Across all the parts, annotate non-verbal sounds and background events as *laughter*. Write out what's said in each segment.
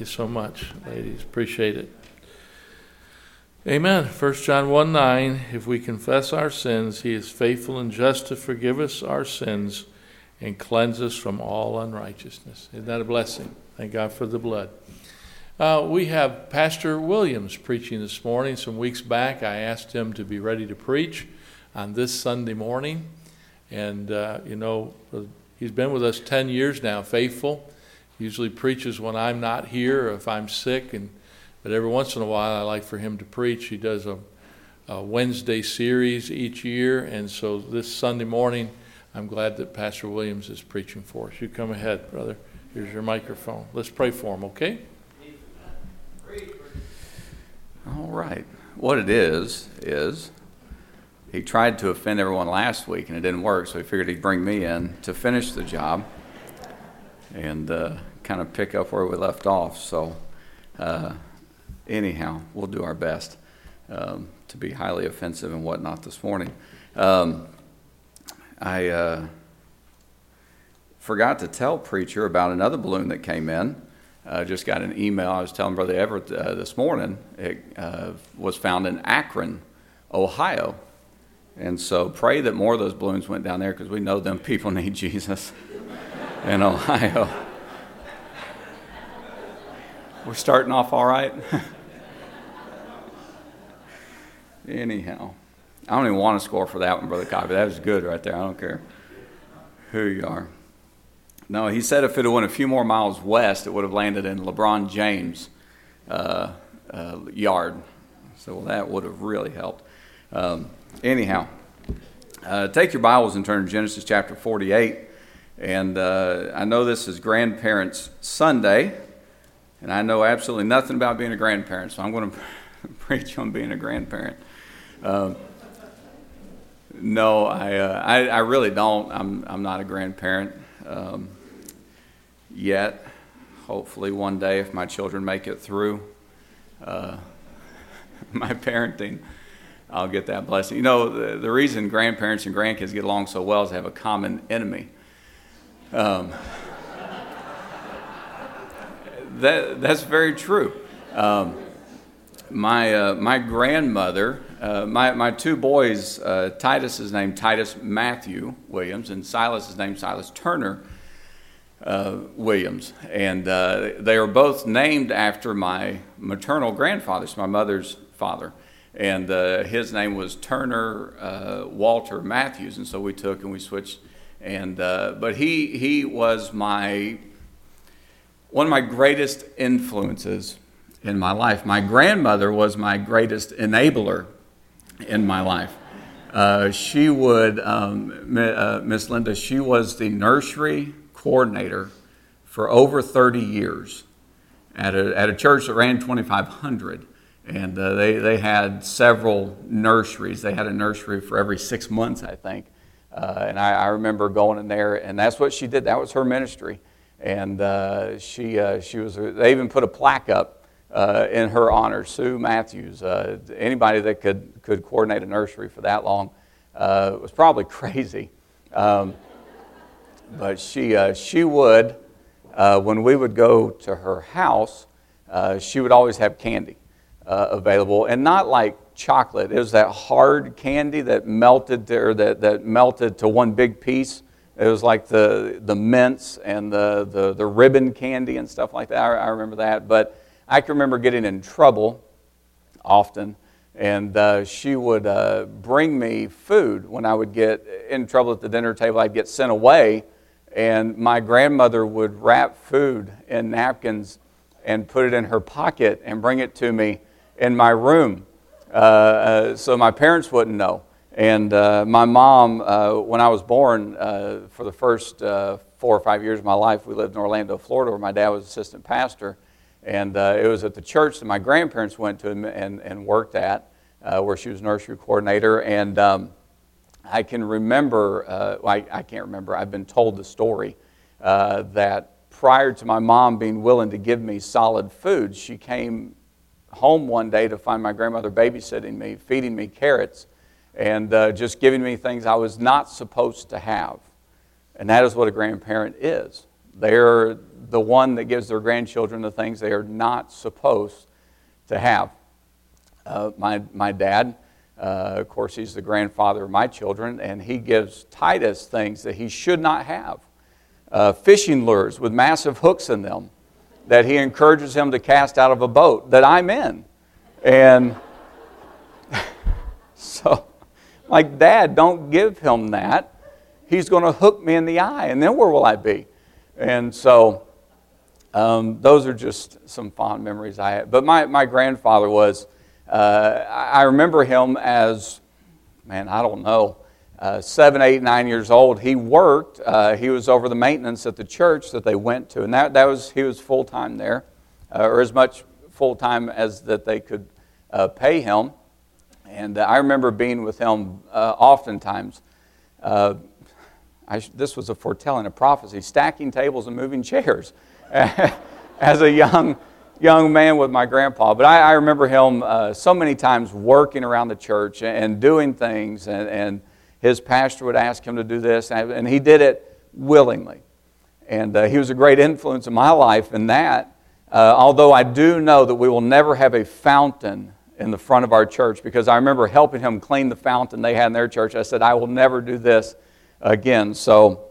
You so much, ladies. Appreciate it. Amen. 1 John 1 9. If we confess our sins, he is faithful and just to forgive us our sins and cleanse us from all unrighteousness. Isn't that a blessing? Thank God for the blood. Uh, we have Pastor Williams preaching this morning. Some weeks back, I asked him to be ready to preach on this Sunday morning. And, uh, you know, he's been with us 10 years now, faithful. Usually preaches when I'm not here or if I'm sick. And, but every once in a while, I like for him to preach. He does a, a Wednesday series each year. And so this Sunday morning, I'm glad that Pastor Williams is preaching for us. You come ahead, brother. Here's your microphone. Let's pray for him, okay? All right. What it is, is he tried to offend everyone last week and it didn't work, so he figured he'd bring me in to finish the job and uh, kind of pick up where we left off. So, uh, anyhow, we'll do our best um, to be highly offensive and whatnot this morning. Um, I uh, forgot to tell Preacher about another balloon that came in. I just got an email. I was telling Brother Everett uh, this morning. It uh, was found in Akron, Ohio. And so pray that more of those balloons went down there because we know them people need Jesus *laughs* in Ohio. We're starting off all right. *laughs* Anyhow, I don't even want to score for that one, Brother Copy. That was good right there. I don't care who you are. No, he said if it had went a few more miles west, it would have landed in LeBron James' uh, uh, yard. So that would have really helped. Um, anyhow, uh, take your Bibles and turn to Genesis chapter 48. And uh, I know this is Grandparents' Sunday, and I know absolutely nothing about being a grandparent, so I'm going *laughs* to preach on being a grandparent. Um, no, I, uh, I, I really don't. I'm, I'm not a grandparent um, yet. hopefully one day, if my children make it through uh, *laughs* my parenting, I'll get that blessing. You know, the, the reason grandparents and grandkids get along so well is they have a common enemy. Um, that, that's very true. Um, my, uh, my grandmother, uh, my, my two boys, uh, Titus is named Titus Matthew Williams, and Silas is named Silas Turner uh, Williams. And uh, they are both named after my maternal grandfather, so my mother's father. And uh, his name was Turner Walter Matthews, and so we took and we switched. And, but he, he was my one of my greatest influences in my life. My grandmother was my greatest enabler in my life. Uh, she would, um, uh, Miss Linda, she was the nursery coordinator for over 30 years at a, at a church that ran 2,500. And uh, they, they had several nurseries. They had a nursery for every six months, I think. Uh, and I, I remember going in there, and that's what she did. That was her ministry and uh, she uh, she was. They even put a plaque up uh, in her honor, Sue Matthews. Uh, anybody that could could coordinate a nursery for that long uh, was probably *laughs* crazy, um, but she uh, she would. when we would go to her house, she would always have candy available, and not like chocolate. It was that hard candy that melted or that, that melted to one big piece. It was like the, the mints and the, the, the ribbon candy and stuff like that. I, I remember that. But I can remember getting in trouble often. And uh, she would uh, bring me food when I would get in trouble at the dinner table. I'd get sent away, and my grandmother would wrap food in napkins and put it in her pocket and bring it to me in my room uh, uh so my parents wouldn't know. And uh, my mom, uh, when I was born, uh, for the first uh, four or five years of my life, we lived in Orlando, Florida, where my dad was assistant pastor. And uh, it was at the church that my grandparents went to and, and worked at, uh, where she was nursery coordinator. And um, I can remember, I, I, can't remember, I've been told the story that prior to my mom being willing to give me solid food, she came home one day to find my grandmother babysitting me, feeding me carrots and uh, just giving me things I was not supposed to have. And that is what a grandparent is. They're the one that gives their grandchildren the things they are not supposed to have. Uh, my, my dad, uh, of course, he's the grandfather of my children, and he gives Titus things that he should not have uh, fishing lures with massive hooks in them that he encourages him to cast out of a boat that I'm in. And *laughs* so like, Dad, don't give him that. He's going to hook me in the eye, and then where will I be? And so, um, those are just some fond memories I have. But my, my grandfather was, uh, I remember him as, man, I don't know, uh, seven, eight, nine years old. He worked, uh, he was over the maintenance at the church that they went to, and that, that was, he was full time there, uh, or as much full time as that they could uh, pay him. And uh, I remember being with him uh, oftentimes. Uh, I, this was a foretelling, a prophecy, stacking tables and moving chairs *laughs* as a young, young man with my grandpa. But I, I remember him uh, so many times working around the church and doing things, and, and his pastor would ask him to do this, and he did it willingly. And uh, he was a great influence in my life in that. Uh, although I do know that we will never have a fountain in the front of our church because I remember helping him clean the fountain they had in their church. I said, I will never do this again. So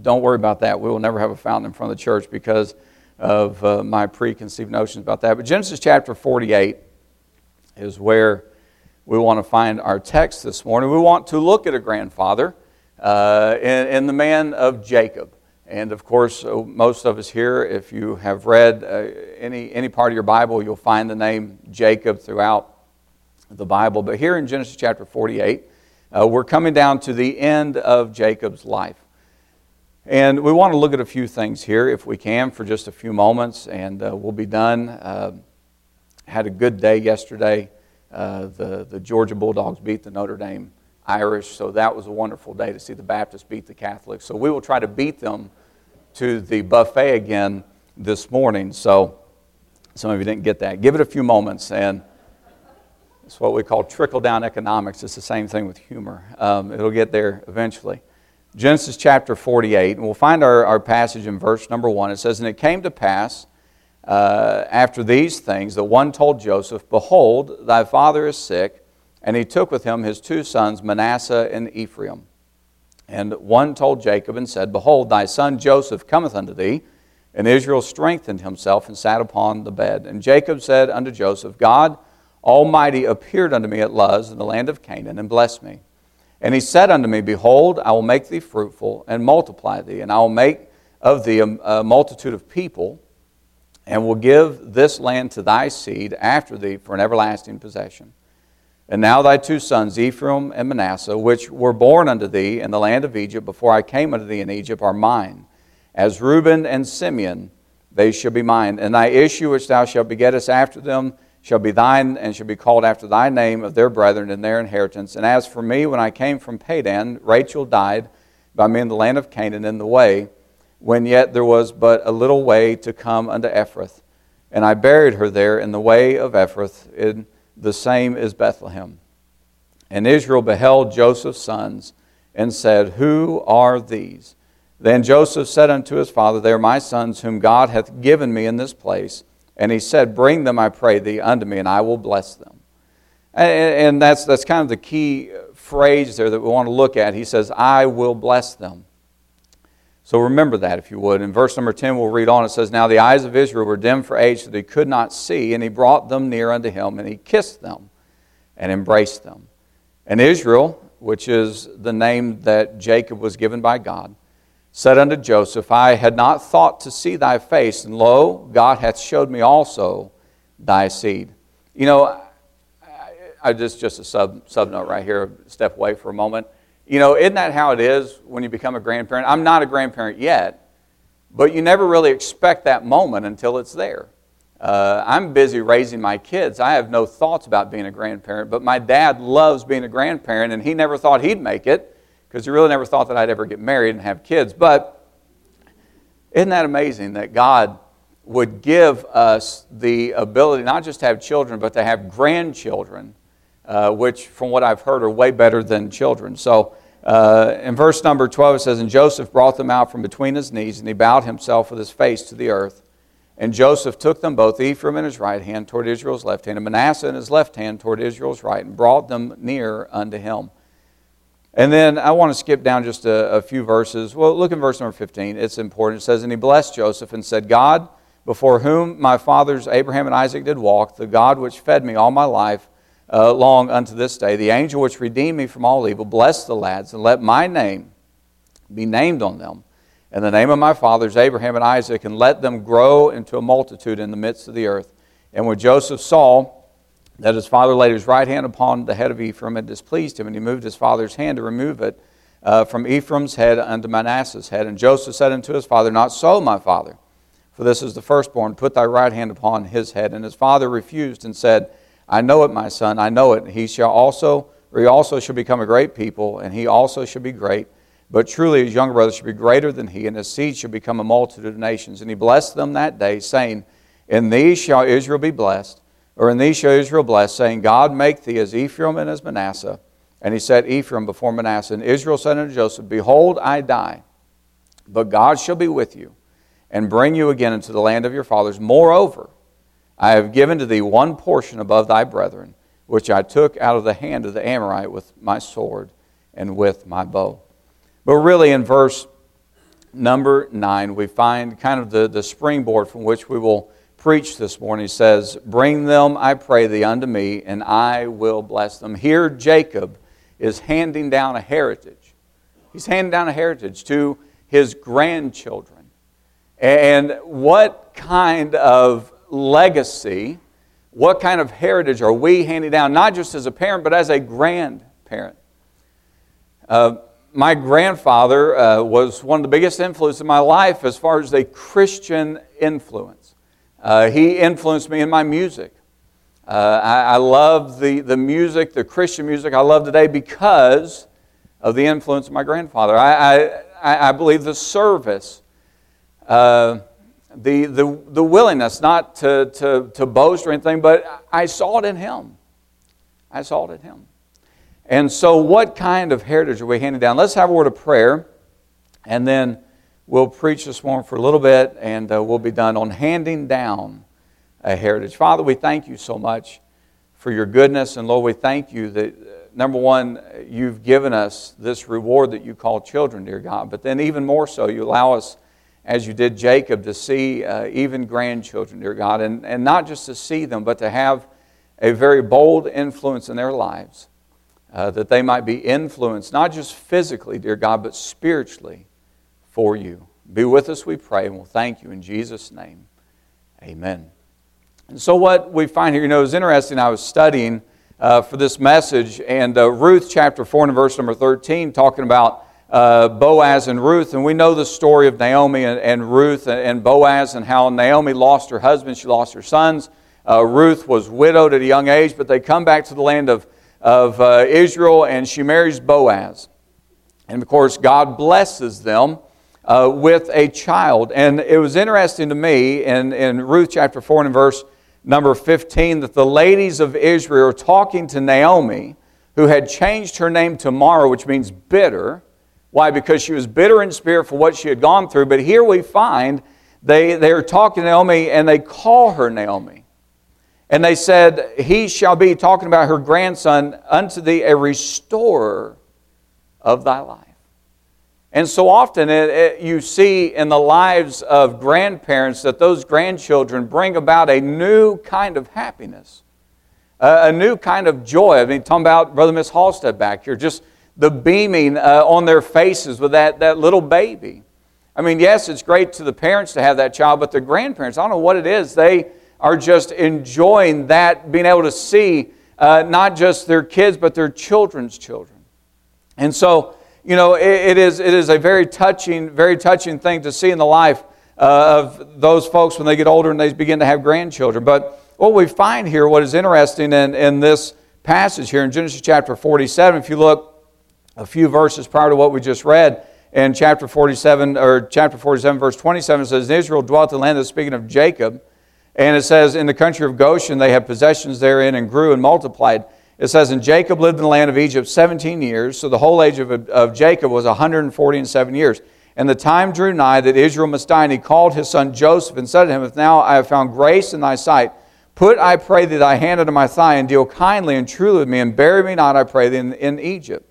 don't worry about that. We will never have a fountain in front of the church because of uh, my preconceived notions about that. But Genesis chapter 48 is where we want to find our text this morning. We want to look at a grandfather uh, the man of Jacob. And of course, uh, most of us here, if you have read uh, any, any part of your Bible, you'll find the name Jacob throughout the Bible. But here in Genesis chapter 48, uh, we're coming down to the end of Jacob's life. And we want to look at a few things here, if we can, for just a few moments, and uh, we'll be done. Uh, had a good day yesterday. Uh, the, the Georgia Bulldogs beat the Notre Dame Irish, so that was a wonderful day to see the Baptists beat the Catholics. So we will try to beat them to the buffet again this morning. So some of you didn't get that. Give it a few moments, and it's what we call trickle down economics. It's the same thing with humor, um, it'll get there eventually. Genesis chapter 48, and we'll find our, our passage in verse number 1. It says, And it came to pass uh, after these things that one told Joseph, Behold, thy father is sick. And he took with him his two sons, Manasseh and Ephraim. And one told Jacob and said, Behold, thy son Joseph cometh unto thee. And Israel strengthened himself and sat upon the bed. And Jacob said unto Joseph, God Almighty appeared unto me at Luz in the land of Canaan and blessed me. And he said unto me, Behold, I will make thee fruitful and multiply thee, and I will make of thee a, multitude of people, and will give this land to thy seed after thee for an everlasting possession. And now thy two sons, Ephraim and Manasseh, which were born unto thee in the land of Egypt before I came unto thee in Egypt, are mine. As Reuben and Simeon, they shall be mine. And thy issue which thou shalt begettest after them shall be thine, and shall be called after thy name of their brethren and their inheritance. And as for me, when I came from Padan, Rachel died by me in the land of Canaan in the way, when yet there was but a little way to come unto Ephrath. And I buried her there in the way of Ephrath, in the same is Bethlehem. And Israel beheld Joseph's sons, and said, Who are these? Then Joseph said unto his father, They are my sons, whom God hath given me in this place. And he said, Bring them, I pray thee, unto me, and I will bless them. And that's, that's kind of the key phrase there that we want to look at. He says, I will bless them. So remember that, if you would. In verse number 10, we'll read on. It says, Now the eyes of Israel were dim for age, so they could not see, and he brought them near unto him, and he kissed them and embraced them. And Israel, which is the name that Jacob was given by God, said unto Joseph, I had not thought to see thy face, and lo, God hath showed me also thy seed. You know, I, I just just a sub sub note right here. Step away for a moment. You know, isn't that how it is when you become a grandparent? I'm not a grandparent yet, but you never really expect that moment until it's there. Uh, I'm busy raising my kids. I have no thoughts about being a grandparent, but my dad loves being a grandparent, and he never thought he'd make it because he really never thought that I'd ever get married and have kids. But isn't that amazing that God would give us the ability not just to have children, but to have grandchildren, uh, which, from what I've heard, are way better than children. So, uh, in verse number 12, it says, And Joseph brought them out from between his knees, and he bowed himself with his face to the earth. And Joseph took them both, Ephraim in his right hand toward Israel's left hand, and Manasseh in his left hand toward Israel's right, and brought them near unto him. And then I want to skip down just a, a, few verses. Well, look in verse number 15. It's important. It says, And he blessed Joseph and said, God, before whom my fathers Abraham and Isaac did walk, the God which fed me all my life uh, long unto this day, the angel which redeemed me from all evil, bless the lads, and let my name be named on them, and the name of my fathers Abraham and Isaac, and let them grow into a multitude in the midst of the earth. And when Joseph saw that his father laid his right hand upon the head of Ephraim it displeased him, and he moved his father's hand to remove it uh, from Ephraim's head unto Manasseh's head. And Joseph said unto his father, Not so, my father, for this is the firstborn. Put thy right hand upon his head. And his father refused and said, I know it, my son, I know it. He shall also, or he also shall become a great people, and he also shall be great. But truly his younger brother shall be greater than he, and his seed shall become a multitude of nations. And he blessed them that day, saying, In these shall Israel be blessed. Or in these shall Israel bless, saying, God make thee as Ephraim and as Manasseh. And he set Ephraim before Manasseh. And Israel said unto Joseph, Behold, I die, but God shall be with you, and bring you again into the land of your fathers. Moreover, I have given to thee one portion above thy brethren, which I took out of the hand of the Amorite with my sword and with my bow. But really, in verse number 9, we find kind of the, the springboard from which we will preach this morning. He says, Bring them, I pray thee, unto me, and I will bless them. Here, Jacob is handing down a heritage. He's handing down a heritage to his grandchildren. And what kind of legacy, what kind of heritage are we handing down, not just as a parent, but as a grandparent? Uh, my grandfather uh, was one of the biggest influences in my life as far as a Christian influence. Uh, he influenced me in my music. Uh, I, I, love the, the music, the Christian music I love today because of the influence of my grandfather. I, I, I believe the service uh, the, the, the willingness, not to, to, to boast or anything, but I saw it in him. I saw it in him. And so, what kind of heritage are we handing down? Let's have a word of prayer, and then we'll preach this morning for a little bit, and uh, we'll be done on handing down a heritage. Father, we thank you so much for your goodness, and Lord, we thank you that, uh, number one, you've given us this reward that you call children, dear God, but then even more so, you allow us, as you did Jacob, to see uh, even grandchildren, dear God, and, and not just to see them, but to have a very bold influence in their lives, uh, that they might be influenced, not just physically, dear God, but spiritually for you. Be with us, we pray, and we'll thank you in Jesus' name. Amen. And so, what we find here, you know, is interesting. I was studying uh, for this message, and uh, Ruth chapter 4 and verse number 13, talking about uh, Boaz and Ruth. And we know the story of Naomi and, and Ruth and, and, Boaz, and how Naomi lost her husband, she lost her sons. Uh, Ruth was widowed at a young age, but they come back to the land of, of uh, Israel, and she marries Boaz. And of course, God blesses them uh, with a child. And it was interesting to me in, in Ruth chapter 4 and verse number 15 that the ladies of Israel are talking to Naomi, who had changed her name to Mara, which means bitter. Why? Because she was bitter in spirit for what she had gone through. But here we find they, they are talking to Naomi and they call her Naomi. And they said, He shall be, talking about her grandson, unto thee a restorer of thy life. And so often it, it, you see in the lives of grandparents that those grandchildren bring about a new kind of happiness, a, a new kind of joy. I mean, talking about Brother Miss Halstead back here, just the beaming uh, on their faces with that, that little baby. I mean, yes, it's great to the parents to have that child, but the grandparents, I don't know what it is, they are just enjoying that, being able to see uh, not just their kids, but their children's children. And so, you know, it, it, is, it is a very touching, very touching thing to see in the life uh, of those folks when they get older and they begin to have grandchildren. But what we find here, what is interesting in, in this passage here in Genesis chapter 47, if you look a few verses prior to what we just read, in chapter 47, or chapter 47, verse 27, it says, Israel dwelt in the land, of speaking of Jacob, and it says, in the country of Goshen, they had possessions therein and grew and multiplied. It says, And Jacob lived in the land of Egypt 17 years, so the whole age of, of Jacob was 140 and seven years. And the time drew nigh that Israel must die, and he called his son Joseph and said to him, If now I have found grace in thy sight, put, I pray thee, thy hand under my thigh, and deal kindly and truly with me, and bury me not, I pray thee, in, in Egypt.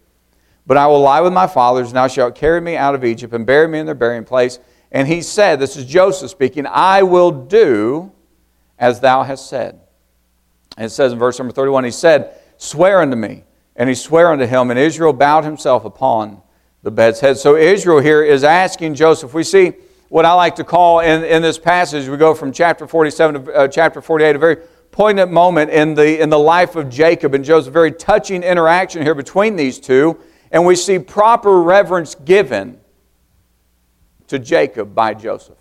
But I will lie with my fathers, and thou shalt carry me out of Egypt, and bury me in their burying place. And he said, This is Joseph speaking, I will do as thou hast said. And it says in verse number 31, he said, Swear unto me. And he sware unto him, and Israel bowed himself upon the bed's head. So Israel here is asking Joseph. We see what I like to call in, in this passage, we go from chapter 47 to uh, chapter 48, a very poignant moment in the, in the life of Jacob and Joseph, very touching interaction here between these two. And we see proper reverence given to Jacob by Joseph.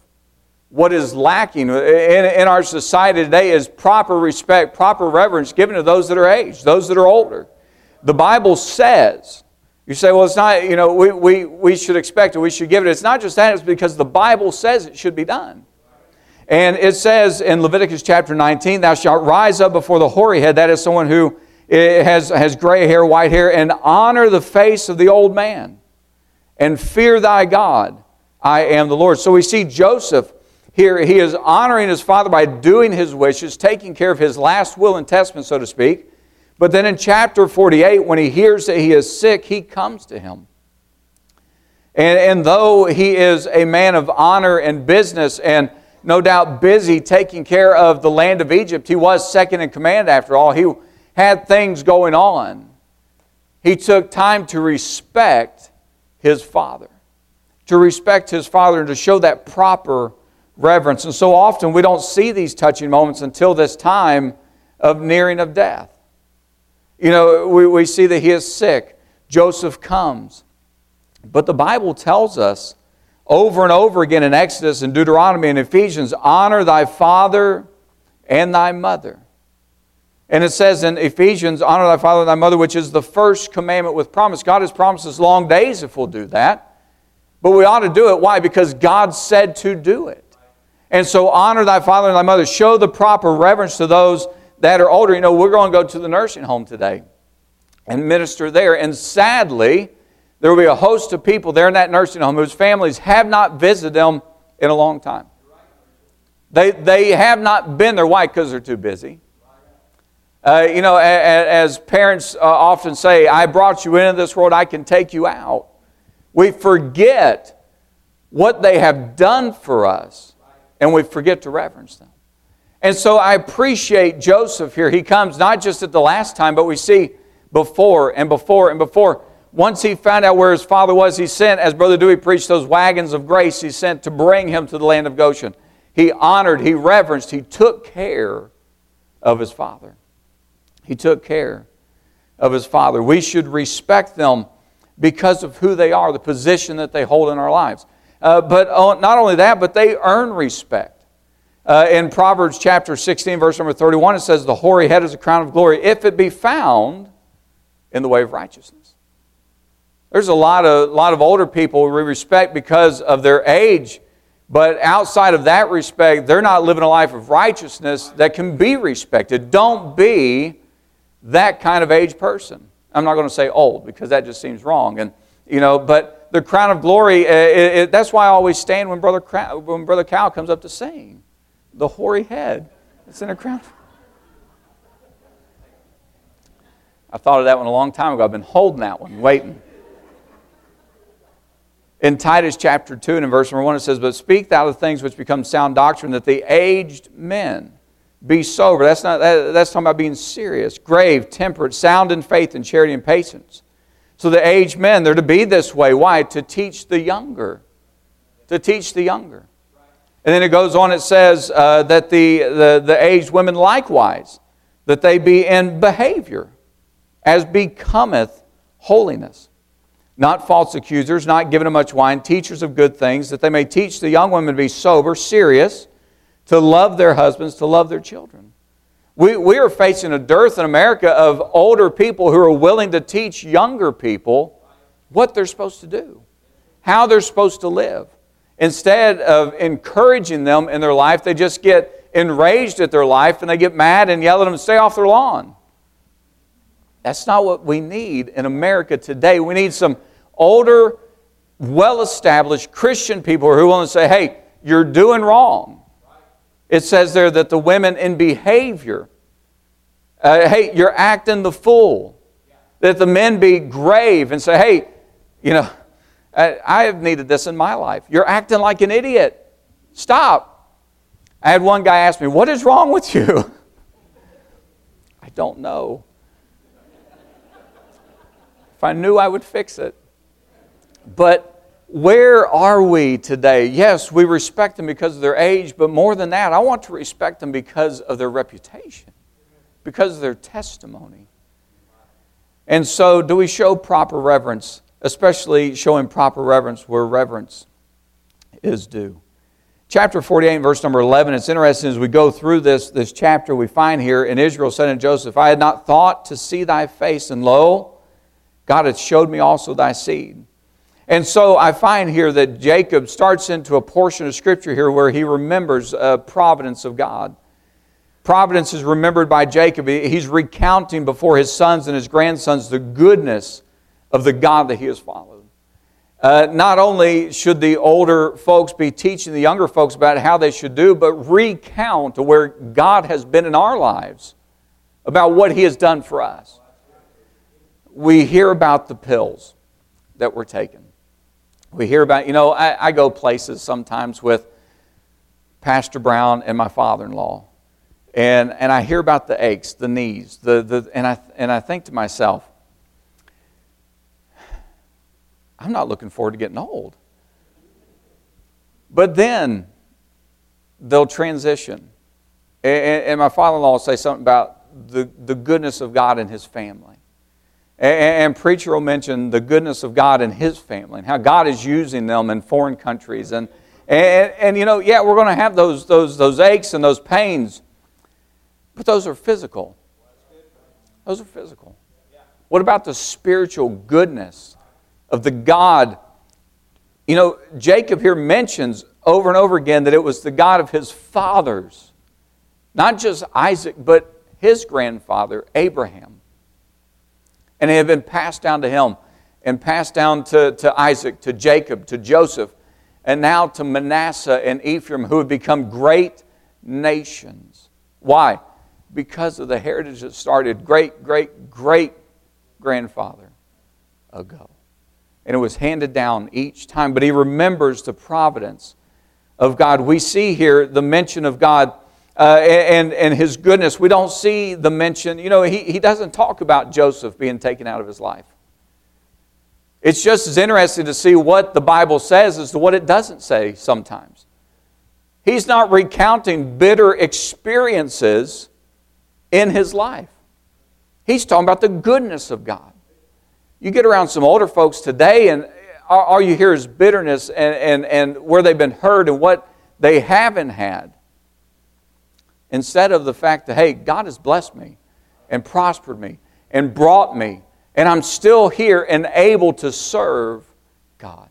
What is lacking in, in our society today is proper respect, proper reverence given to those that are aged, those that are older. The Bible says, you say, well, it's not, you know, we, we, we should expect it, we should give it. It's not just that, it's because the Bible says it should be done. And it says in Leviticus chapter 19, Thou shalt rise up before the hoary head, that is someone who has, has gray hair, white hair, and honor the face of the old man, and fear thy God. I am the Lord. So we see Joseph here, he is honoring his father by doing his wishes, taking care of his last will and testament, so to speak. But then in chapter 48, when he hears that he is sick, he comes to him. And, and though he is a man of honor and business and no doubt busy taking care of the land of Egypt, he was second in command after all. He had things going on. He took time to respect his father, to respect his father and to show that proper reverence. And so often we don't see these touching moments until this time of nearing of death. You know, we, we see that he is sick. Joseph comes. But the Bible tells us over and over again in Exodus and Deuteronomy and Ephesians honor thy father and thy mother. And it says in Ephesians, honor thy father and thy mother, which is the first commandment with promise. God has promised us long days if we'll do that. But we ought to do it. Why? Because God said to do it. And so honor thy father and thy mother. Show the proper reverence to those that are older. You know, we're going to go to the nursing home today and minister there. And sadly, there will be a host of people there in that nursing home whose families have not visited them in a long time. They, they have not been there. Why? Because they're too busy. Uh, you know, as, parents uh, often say, I brought you into this world, I can take you out. We forget what they have done for us, and we forget to reverence them. And so I appreciate Joseph here. He comes not just at the last time, but we see before and before and before. Once he found out where his father was, he sent, as Brother Dewey preached, those wagons of grace, he sent to bring him to the land of Goshen. He honored, he reverenced, he took care of his father. He took care of his father. We should respect them because of who they are, the position that they hold in our lives. Uh, but not only that, but they earn respect. Uh, in Proverbs chapter 16, verse number 31, it says, The hoary head is a crown of glory if it be found in the way of righteousness. There's a lot of, lot of older people we respect because of their age, but outside of that respect, they're not living a life of righteousness that can be respected. Don't be that kind of age person. I'm not going to say old because that just seems wrong. And you know, but the crown of glory. It, it, that's why I always stand when brother when brother Cal comes up to sing. The hoary head. It's in a crown. I thought of that one a long time ago. I've been holding that one, waiting. In Titus chapter 2 and in verse number 1, it says, But speak thou the things which become sound doctrine, that the aged men be sober. That's, not, that, that's talking about being serious, grave, temperate, sound in faith and charity and patience. So the aged men, they're to be this way. Why? To teach the younger. To teach the younger. And then it goes on, it says uh, that the, the, the aged women likewise, that they be in behavior as becometh holiness. Not false accusers, not giving them much wine, teachers of good things, that they may teach the young women to be sober, serious, to love their husbands, to love their children. We, we are facing a dearth in America of older people who are willing to teach younger people what they're supposed to do, how they're supposed to live. Instead of encouraging them in their life, they just get enraged at their life and they get mad and yell at them stay off their lawn. That's not what we need in America today. We need some older, well established Christian people who are willing to say, hey, you're doing wrong. It says there that the women in behavior, uh, hey, you're acting the fool. That the men be grave and say, hey, you know, I, I have needed this in my life. You're acting like an idiot. Stop. I had one guy ask me, What is wrong with you? *laughs* I don't know. If I knew, I would fix it. But where are we today? Yes, we respect them because of their age, but more than that, I want to respect them because of their reputation, because of their testimony. And so, do we show proper reverence, especially showing proper reverence where reverence is due? Chapter 48, verse number 11, it's interesting as we go through this, this chapter, we find here, in Israel said unto Joseph, I had not thought to see thy face, and lo, God hath showed me also thy seed. And so I find here that Jacob starts into a portion of Scripture here where he remembers a providence of God. Providence is remembered by Jacob. He's recounting before his sons and his grandsons the goodness of the God that he has followed. Uh, not only should the older folks be teaching the younger folks about how they should do, but recount where God has been in our lives about what he has done for us. We hear about the pills that were taken. We hear about, you know, I, I go places sometimes with Pastor Brown and my father in law. And, and I hear about the aches, the knees, the, the, and, I, and I think to myself, I'm not looking forward to getting old. But then they'll transition. And, and my father in law will say something about the, the goodness of God and his family. And, preacher will mention the goodness of God and his family and how God is using them in foreign countries. And, and, and you know, yeah, we're going to have those, those, those aches and those pains, but those are physical. Those are physical. What about the spiritual goodness of the God You know, Jacob here mentions over and over again that it was the God of his fathers, not just Isaac, but his grandfather, Abraham. And it had been passed down to him and passed down to, to Isaac, to Jacob, to Joseph, and now to Manasseh and Ephraim, who had become great nations. Why? Because of the heritage that started great, great, great grandfather ago. And it was handed down each time. But he remembers the providence of God. We see here the mention of God uh, and, and his goodness. We don't see the mention, you know, he, he doesn't talk about Joseph being taken out of his life. It's just as interesting to see what the Bible says as to what it doesn't say sometimes. He's not recounting bitter experiences in his life. He's talking about the goodness of God. You get around some older folks today, and all you hear is bitterness and, and, and where they've been hurt and what they haven't had. Instead of the fact that, hey, God has blessed me and prospered me and brought me, and I'm still here and able to serve God.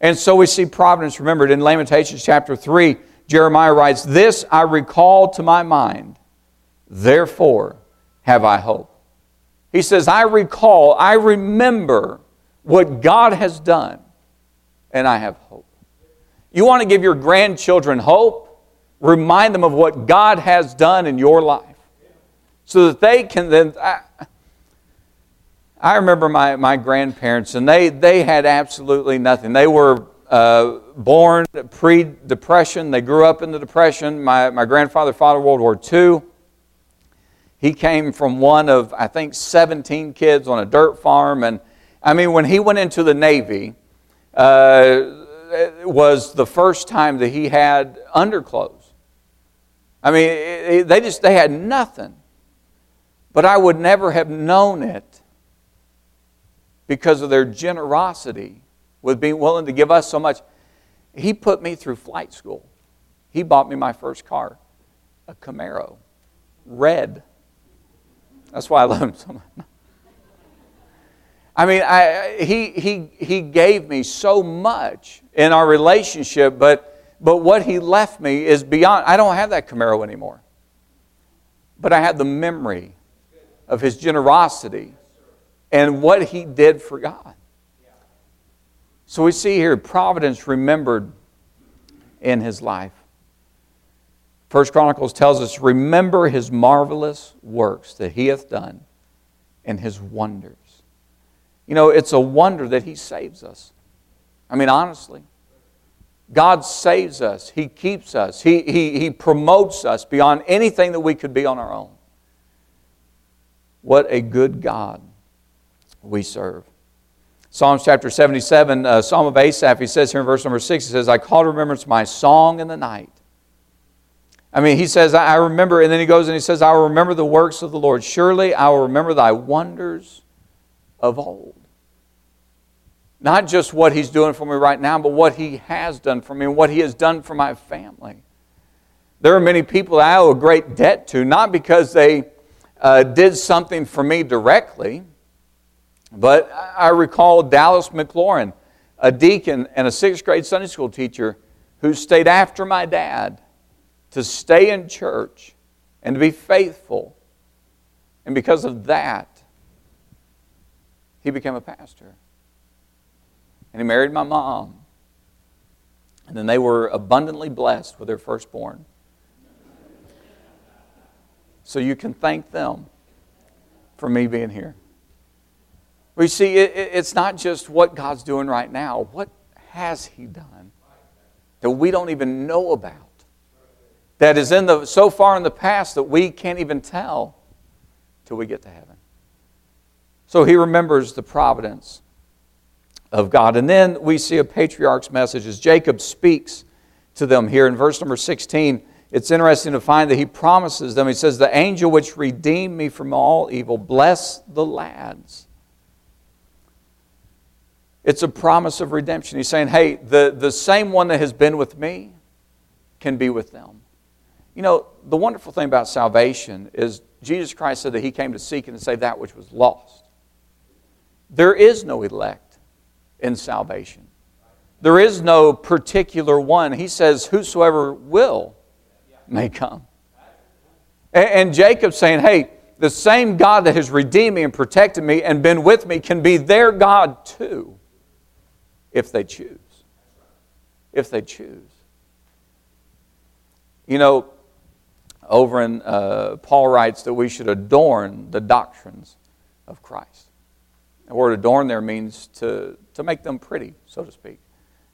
And so we see providence remembered in Lamentations chapter 3. Jeremiah writes, This I recall to my mind, therefore have I hope. He says, I recall, I remember what God has done, and I have hope. You want to give your grandchildren hope? Remind them of what God has done in your life so that they can then. I, I remember my, my grandparents, and they, they had absolutely nothing. They were uh, born pre Depression, they grew up in the Depression. My, my grandfather fought in World War II. He came from one of, I think, 17 kids on a dirt farm, and I mean, when he went into the Navy, uh, it was the first time that he had underclothes. I mean, they just they had nothing. But I would never have known it because of their generosity with being willing to give us so much. He put me through flight school. He bought me my first car, a Camaro, red. That's why I love him so much. I mean, I, he, he, he gave me so much in our relationship, but, but what he left me is beyond. I don't have that Camaro anymore. But I have the memory of his generosity and what he did for God. So we see here providence remembered in his life. First Chronicles tells us, remember his marvelous works that he hath done and his wonders. You know, it's a wonder that He saves us. I mean, honestly. God saves us, He keeps us, He, he, he promotes us beyond anything that we could be on our own. What a good God we serve. Psalms chapter 77, uh, Psalm of Asaph, he says here in verse number 6, he says, I call to remembrance my song in the night. I mean, he says, I remember, and then he goes and he says, I will remember the works of the Lord. Surely I will remember thy wonders of old. Not just what He's doing for me right now, but what He has done for me and what He has done for my family. There are many people I owe a great debt to, not because they uh, did something for me directly, but I recall Dallas McLaurin, a deacon and a sixth grade Sunday school teacher who stayed after my dad to stay in church and to be faithful. And because of that, he became a pastor. And he married my mom. And then they were abundantly blessed with their firstborn. So you can thank them for me being here. We see, it, it's not just what God's doing right now. What has He done that we don't even know about? That is in the so far in the past that we can't even tell till we get to heaven. So he remembers the providence of God. And then we see a patriarch's message as Jacob speaks to them here in verse number 16. It's interesting to find that he promises them, he says, The angel which redeemed me from all evil, bless the lads. It's a promise of redemption. He's saying, Hey, the, the same one that has been with me can be with them. You know, the wonderful thing about salvation is Jesus Christ said that he came to seek and to save that which was lost. There is no elect in salvation. There is no particular one. He says, Whosoever will may come. And, and Jacob's saying, Hey, the same God that has redeemed me and protected me and been with me can be their God too, if they choose. If they choose. You know, over in, uh, Paul writes that we should adorn the doctrines of Christ. The word adorn there means to, to make them pretty, so to speak.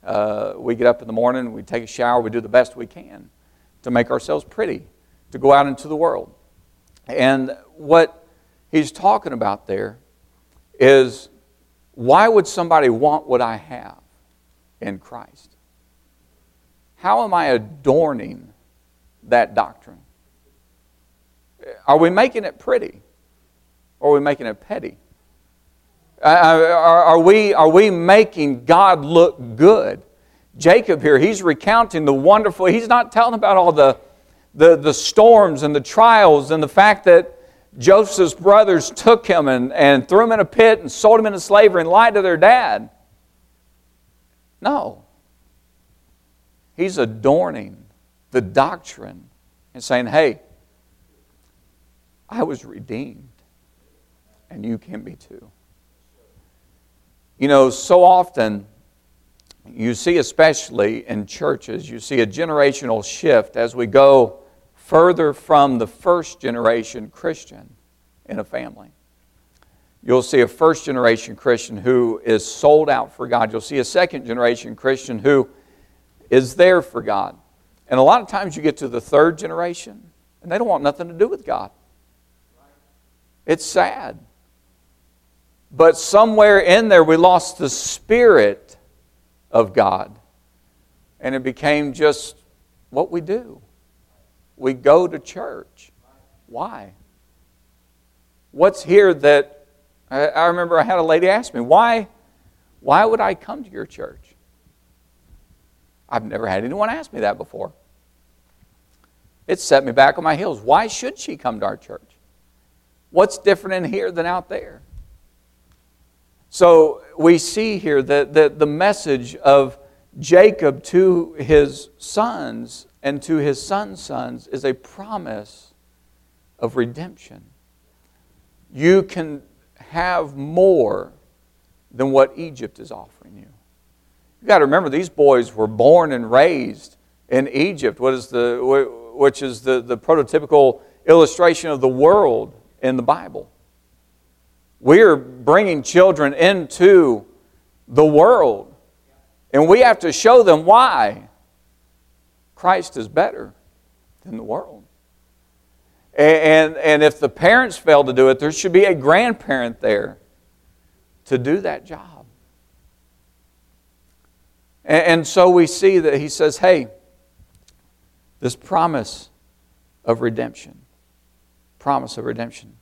Uh, we get up in the morning, we take a shower, we do the best we can to make ourselves pretty, to go out into the world. And what he's talking about there is why would somebody want what I have in Christ? How am I adorning that doctrine? Are we making it pretty? Or are we making it petty? Uh, uh, are, are, we, are we making God look good? Jacob here, he's recounting the wonderful, he's not telling about all the, the, the storms and the trials and the fact that Joseph's brothers took him and, and threw him in a pit and sold him into slavery and lied to their dad. No. He's adorning the doctrine and saying, hey, I was redeemed, and you can be too. You know, so often you see, especially in churches, you see a generational shift as we go further from the first generation Christian in a family. You'll see a first generation Christian who is sold out for God. You'll see a second generation Christian who is there for God. And a lot of times you get to the third generation and they don't want nothing to do with God. It's sad. But somewhere in there, we lost the spirit of God. And it became just what we do. We go to church. Why? What's here that I, remember I had a lady ask me, why, why would I come to your church? I've never had anyone ask me that before. It set me back on my heels. Why should she come to our church? What's different in here than out there? So we see here that, that the message of Jacob to his sons and to his sons' sons is a promise of redemption. You can have more than what Egypt is offering you. You've got to remember, these boys were born and raised in Egypt, what is the, which is the, the prototypical illustration of the world in the Bible. We're bringing children into the world, and we have to show them why Christ is better than the world. And, and if the parents fail to do it, there should be a grandparent there to do that job. And, and so we see that he says, hey, this promise of redemption promise of redemption.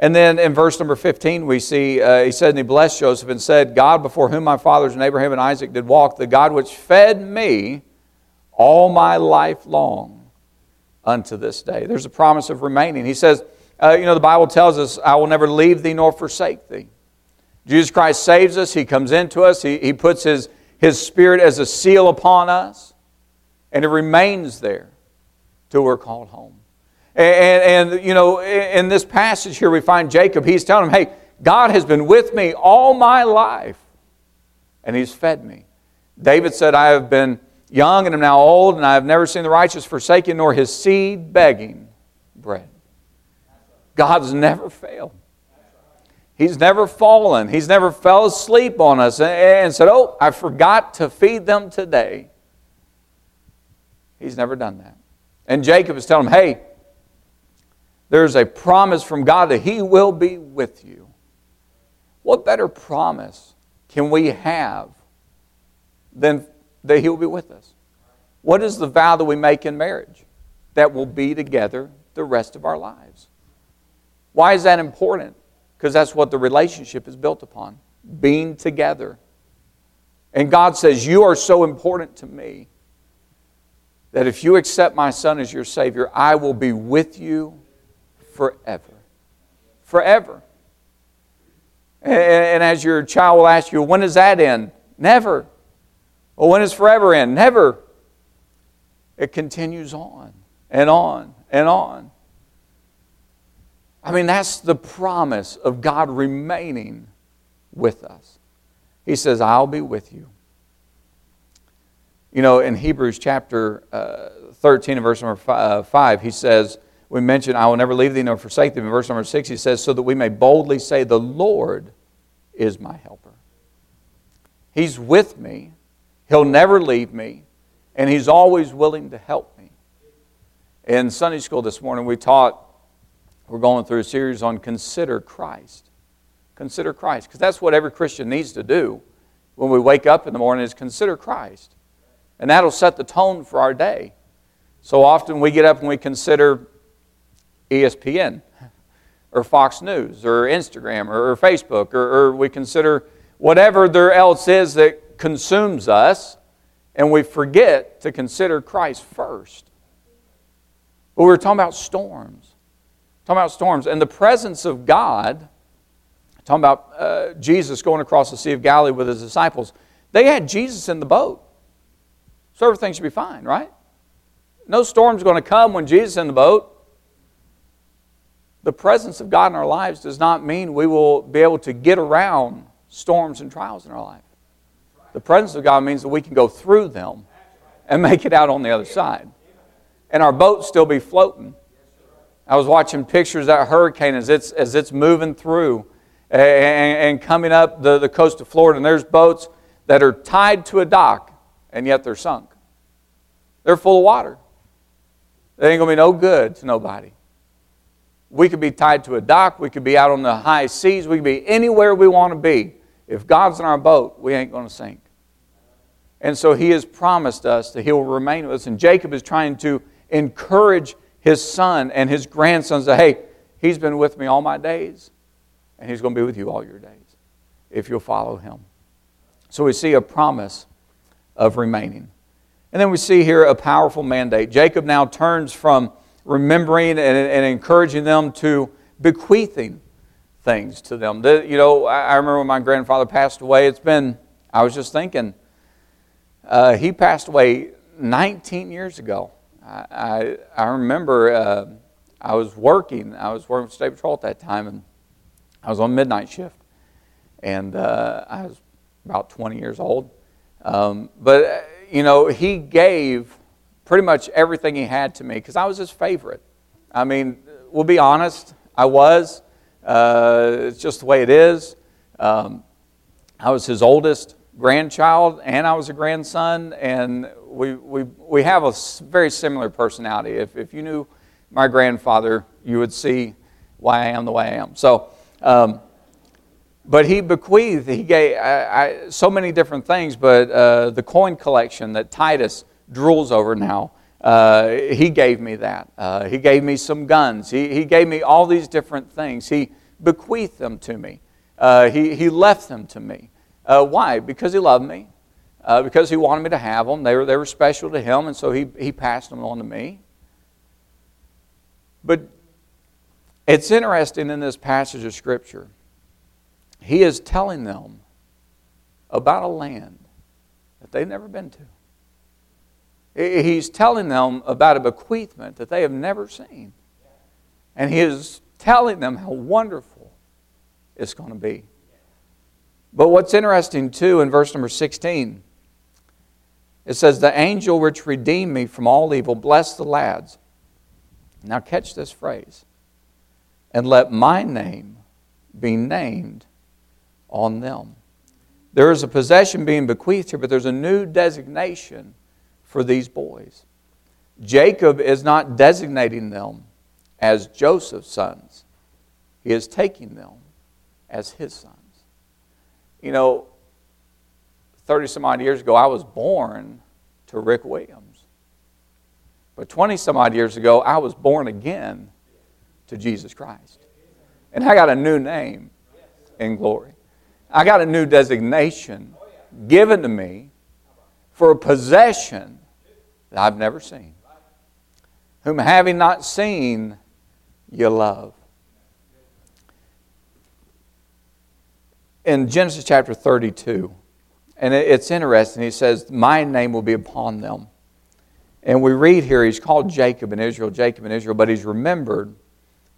And then in verse number 15, we see, uh, he said, And he blessed Joseph and said, God before whom my fathers and Abraham and Isaac did walk, the God which fed me all my life long unto this day. There's a promise of remaining. He says, uh, you know, the Bible tells us, I will never leave thee nor forsake thee. Jesus Christ saves us. He comes into us. He, he puts his, his Spirit as a seal upon us, and it remains there till we're called home. And, and, you know, in this passage here, we find Jacob. He's telling him, hey, God has been with me all my life, and he's fed me. David said, I have been young and am now old, and I have never seen the righteous forsaken, nor his seed begging bread. God's never failed. He's never fallen. He's never fell asleep on us and said, Oh, I forgot to feed them today. He's never done that. And Jacob is telling him, Hey, there's a promise from God that He will be with you. What better promise can we have than that He will be with us? What is the vow that we make in marriage? That we'll be together the rest of our lives. Why is that important? Because that's what the relationship is built upon being together. And God says, You are so important to me that if you accept my Son as your Savior, I will be with you forever. Forever. And, and as your child will ask you, when does that end? Never. Well, when is forever end? Never. It continues on and on and on. I mean, that's the promise of God remaining with us. He says, I'll be with you. You know, in Hebrews chapter uh, 13 and verse number uh, 5, he says, we mentioned, I will never leave thee nor forsake thee. In verse number 6, he says, so that we may boldly say, The Lord is my helper. He's with me. He'll never leave me. And He's always willing to help me. In Sunday school this morning, we taught, we're going through a series on Consider Christ. Consider Christ. Because that's what every Christian needs to do when we wake up in the morning is consider Christ. And that'll set the tone for our day. So often we get up and we consider ESPN or Fox News or Instagram or, Facebook or, or we consider whatever there else is that consumes us and we forget to consider Christ first. But we were talking about storms. Talking about storms. And the presence of God, talking about uh, Jesus going across the Sea of Galilee with his disciples, they had Jesus in the boat. So everything should be fine, right? No storm's going to come when Jesus is in the boat. The presence of God in our lives does not mean we will be able to get around storms and trials in our life. The presence of God means that we can go through them and make it out on the other side. And our boat still be floating. I was watching pictures of that hurricane as it's, as it's moving through and, and coming up the, the coast of Florida. And there's boats that are tied to a dock, and yet they're sunk. They're full of water. They ain't going to be no good to nobody. We could be tied to a dock. We could be out on the high seas. We could be anywhere we want to be. If God's in our boat, we ain't going to sink. And so He has promised us that He will remain with us. And Jacob is trying to encourage his son and his grandsons that, hey, He's been with me all my days, and He's going to be with you all your days if you'll follow Him. So we see a promise of remaining. And then we see here a powerful mandate. Jacob now turns from remembering and, and encouraging them to bequeathing things to them. The, you know, I, I, remember when my grandfather passed away, it's been, I was just thinking, uh, he passed away 19 years ago. I, I, I remember uh, I was working, I was working for State Patrol at that time, and I was on midnight shift. And uh, I was about 20 years old. Um, but, uh, you know, he gave pretty much everything he had to me because I was his favorite. I mean, we'll be honest, I was. Uh, it's just the way it is. Um, I was his oldest grandchild, and I was a grandson, and we, we, we have a very similar personality. If, if you knew my grandfather, you would see why I am the way I am. So, um, but he bequeathed, he gave I, I, so many different things, but uh, the coin collection that Titus drools over now. Uh, he gave me that. Uh, he gave me some guns. He, he gave me all these different things. He bequeathed them to me. Uh, he, he left them to me. Uh, why? Because he loved me. Uh, because he wanted me to have them. They were, they were special to him, and so he, he passed them on to me. But it's interesting in this passage of Scripture. He is telling them about a land that they've never been to. He's telling them about a bequeathment that they have never seen. And he is telling them how wonderful it's going to be. But what's interesting too in verse number 16, it says, The angel which redeemed me from all evil, bless the lads. Now catch this phrase. And let my name be named on them. There is a possession being bequeathed here, but there's a new designation for these boys. Jacob is not designating them as Joseph's sons, he is taking them as his sons. You know, 30 some odd years ago, I was born to Rick Williams. But 20 some odd years ago, I was born again to Jesus Christ. And I got a new name in glory. I got a new designation given to me for a possession that I've never seen. Whom having not seen, you love. In Genesis chapter 32, And it's interesting. He says, My name will be upon them. And we read here, he's called Jacob in Israel, Jacob in Israel, but he's remembered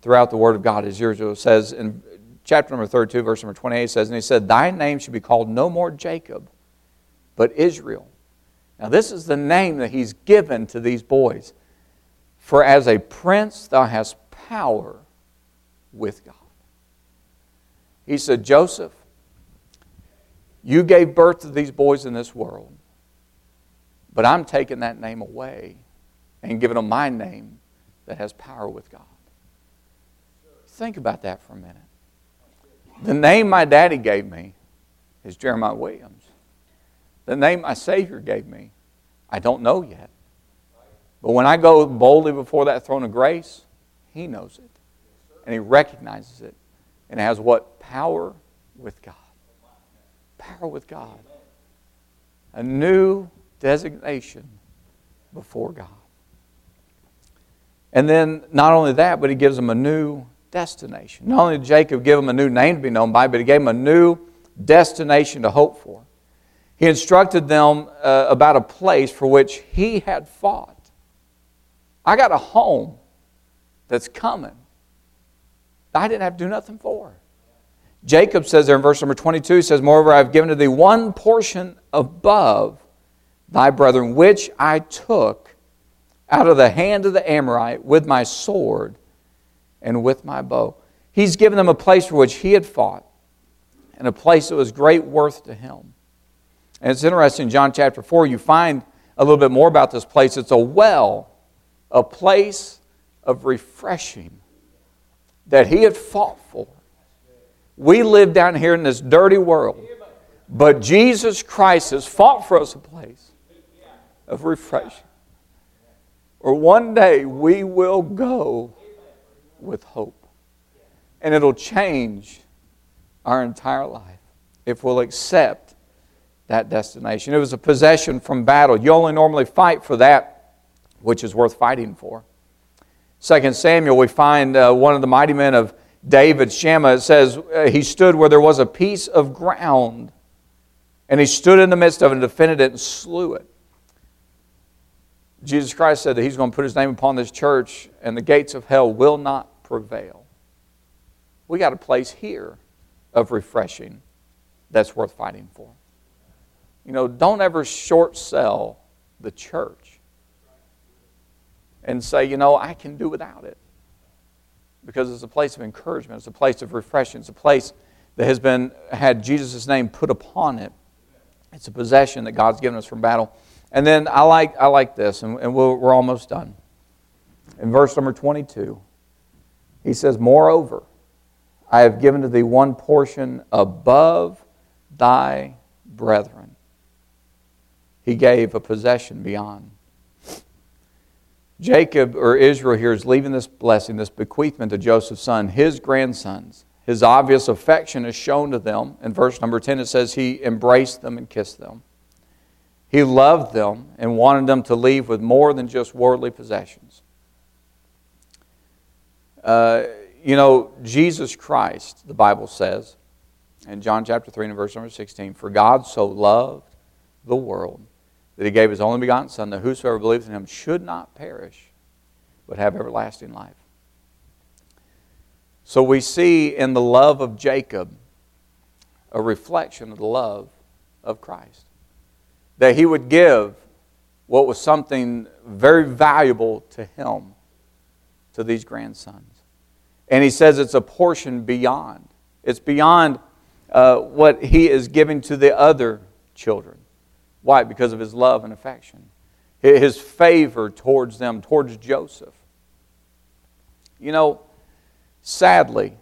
throughout the Word of God. As Israel says in chapter number 32, verse number 28, says, And he said, Thy name should be called no more Jacob, but Israel. Now, this is the name that he's given to these boys. For as a prince, thou hast power with God. He said, Joseph, you gave birth to these boys in this world, but I'm taking that name away and giving them my name that has power with God. Think about that for a minute. The name my daddy gave me is Jeremiah Williams. The name my Savior gave me, I don't know yet. But when I go boldly before that throne of grace, He knows it. And He recognizes it. And it has what? Power with God. Power with God. A new designation before God. And then not only that, but He gives them a new destination. Not only did Jacob give him a new name to be known by, but he gave him a new destination to hope for. He instructed them uh, about a place for which he had fought. I got a home that's coming. I didn't have to do nothing for. Jacob says there in verse number 22, he says, Moreover, I have given to thee one portion above thy brethren, which I took out of the hand of the Amorite with my sword and with my bow. He's given them a place for which he had fought and a place that was great worth to him. And it's interesting, John chapter 4, you find a little bit more about this place. It's a well, a place of refreshing that he had fought for. We live down here in this dirty world, but Jesus Christ has fought for us a place of refreshing. Or one day we will go with hope. And it'll change our entire life if we'll accept that destination. It was a possession from battle. You only normally fight for that which is worth fighting for. Second Samuel, we find uh, one of the mighty men of David, Shammah, it says, uh, He stood where there was a piece of ground, and he stood in the midst of it and defended it and slew it. Jesus Christ said that He's going to put His name upon this church, and the gates of hell will not prevail. We got a place here of refreshing that's worth fighting for. You know, don't ever short sell the church and say, you know, I can do without it. Because it's a place of encouragement, it's a place of refreshing, it's a place that has been had Jesus' name put upon it. It's a possession that God's given us from battle. And then I like, I like this, and, and we're, we're almost done. In verse number 22, he says, Moreover, I have given to thee one portion above thy brethren. He gave a possession beyond. Jacob or Israel here is leaving this blessing, this bequeathment to Joseph's son, his grandsons. His obvious affection is shown to them. In verse number 10, it says he embraced them and kissed them. He loved them and wanted them to leave with more than just worldly possessions. Uh, you know, Jesus Christ, the Bible says in John chapter 3 and verse number 16, For God so loved the world that he gave his only begotten Son, that whosoever believes in him should not perish, but have everlasting life. So we see in the love of Jacob a reflection of the love of Christ. That he would give what was something very valuable to him to these grandsons. And he says it's a portion beyond. It's beyond uh, what he is giving to the other children. Why? Because of his love and affection, his favor towards them, towards Joseph. You know, sadly,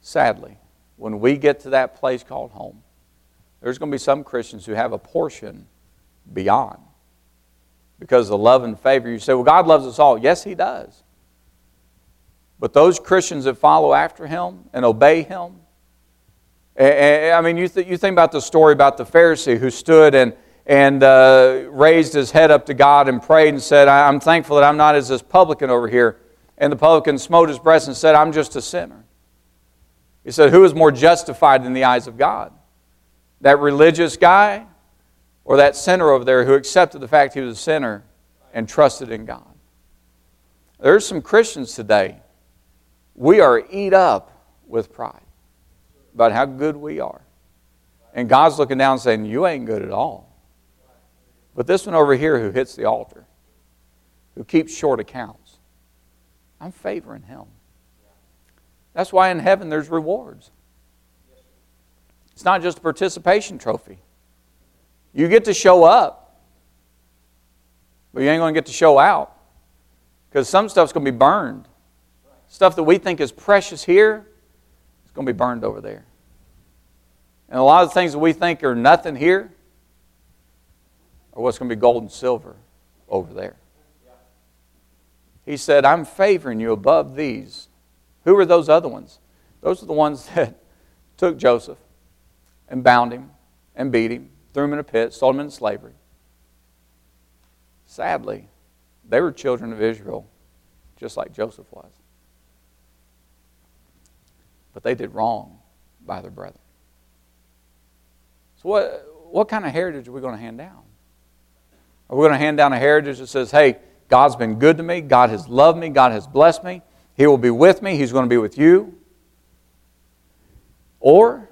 sadly, when we get to that place called home, there's going to be some Christians who have a portion beyond because of the love and favor. You say, well, God loves us all. Yes, He does. But those Christians that follow after Him and obey Him, I mean, you, th- you think about the story about the Pharisee who stood and, and uh, raised his head up to God and prayed and said, I'm thankful that I'm not as this publican over here. And the publican smote his breast and said, I'm just a sinner. He said, Who is more justified in the eyes of God? That religious guy Or that sinner over there who accepted the fact he was a sinner and trusted in God. There's some Christians today. We are eat up with pride about how good we are. And God's looking down saying, You ain't good at all. But this one over here who hits the altar, who keeps short accounts, I'm favoring him. That's why in heaven there's rewards. It's not just a participation trophy. You get to show up, but you ain't going to get to show out because some stuff's going to be burned. Stuff that we think is precious here is going to be burned over there. And a lot of the things that we think are nothing here are what's going to be gold and silver over there. He said, I'm favoring you above these. Who are those other ones? Those are the ones *laughs* that took Joseph and bound him and beat him, threw him in a pit, sold him into slavery. Sadly, they were children of Israel, just like Joseph was. But they did wrong by their brethren. So, what, what kind of heritage are we going to hand down? Are we going to hand down a heritage that says, hey, God's been good to me, God has loved me, God has blessed me, He will be with me, He's going to be with you? Or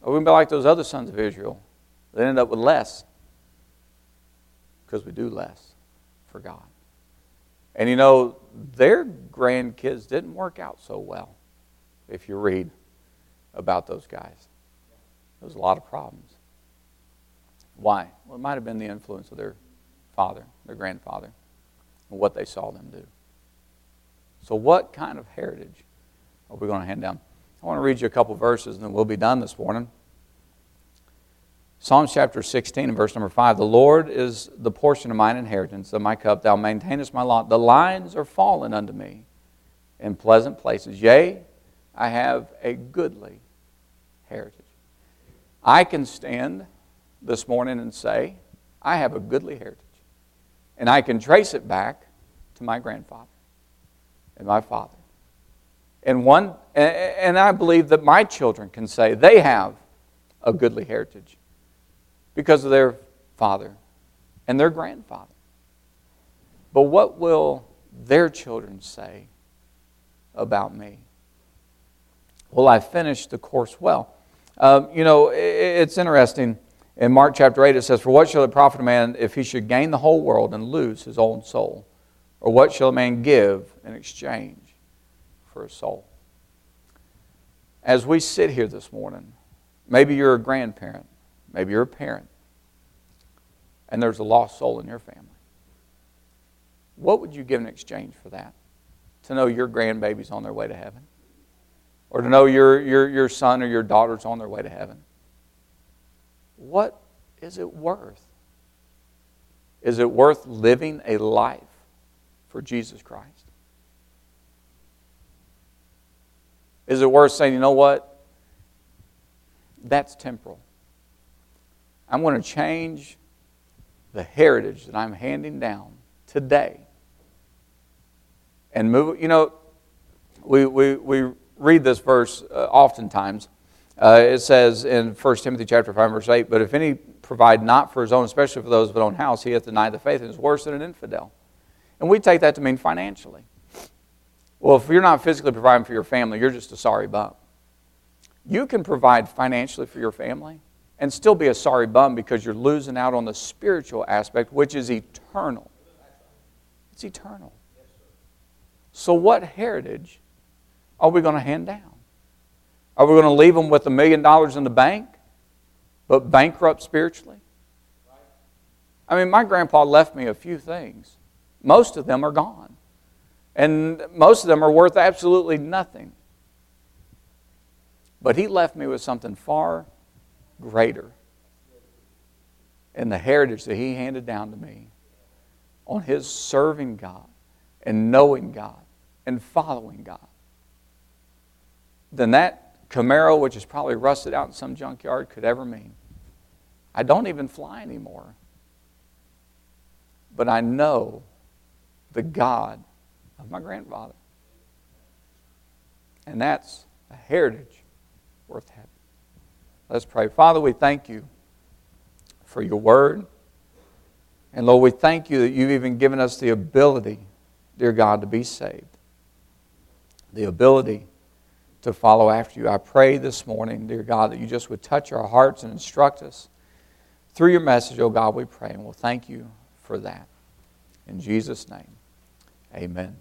are we going to be like those other sons of Israel that end up with less because we do less for God? And you know, their grandkids didn't work out so well if you read about those guys. There was a lot of problems. Why? Well, it might have been the influence of their father, their grandfather, and what they saw them do. So, what kind of heritage are we going to hand down? I want to read you a couple verses and then we'll be done this morning. Psalms chapter 16 and verse number 5 The Lord is the portion of mine inheritance, of my cup. Thou maintainest my lot. The lines are fallen unto me in pleasant places. Yea, I have a goodly heritage. I can stand this morning and say, I have a goodly heritage. And I can trace it back to my grandfather and my father. And one and I believe that my children can say they have a goodly heritage because of their father and their grandfather. But what will their children say about me? Will I finish the course well? Um, you know, it's interesting. In Mark chapter 8, it says, For what shall it profit a man if he should gain the whole world and lose his own soul? Or what shall a man give in exchange for his soul? As we sit here this morning, maybe you're a grandparent, maybe you're a parent, and there's a lost soul in your family. What would you give in exchange for that? To know your grandbaby's on their way to heaven? Or to know your, your, your son or your daughter's on their way to heaven? What is it worth? Is it worth living a life for Jesus Christ? Is it worth saying, you know what? That's temporal. I'm going to change the heritage that I'm handing down today and move. You know, we, we, we read this verse uh, oftentimes. Uh, it says in 1 Timothy chapter 5, verse 8, But if any provide not for his own, especially for those of his own house, he hath denied the faith and is worse than an infidel. And we take that to mean financially. Well, if you're not physically providing for your family, you're just a sorry bum. You can provide financially for your family and still be a sorry bum because you're losing out on the spiritual aspect, which is eternal. It's eternal. So, what heritage are we going to hand down? Are we going to leave them with a million dollars in the bank, but bankrupt spiritually? I mean, my grandpa left me a few things. Most of them are gone. And most of them are worth absolutely nothing. But he left me with something far greater and the heritage that he handed down to me on his serving God and knowing God and following God than that Camaro, which is probably rusted out in some junkyard, could ever mean. I don't even fly anymore. But I know the God of my grandfather. And that's a heritage worth having. Let's pray. Father, we thank you for your word. And Lord, we thank you that you've even given us the ability, dear God, to be saved. The ability to follow after you. I pray this morning, dear God, that you just would touch our hearts and instruct us through your message, oh God, we pray. And we'll thank you for that. In Jesus' name, amen.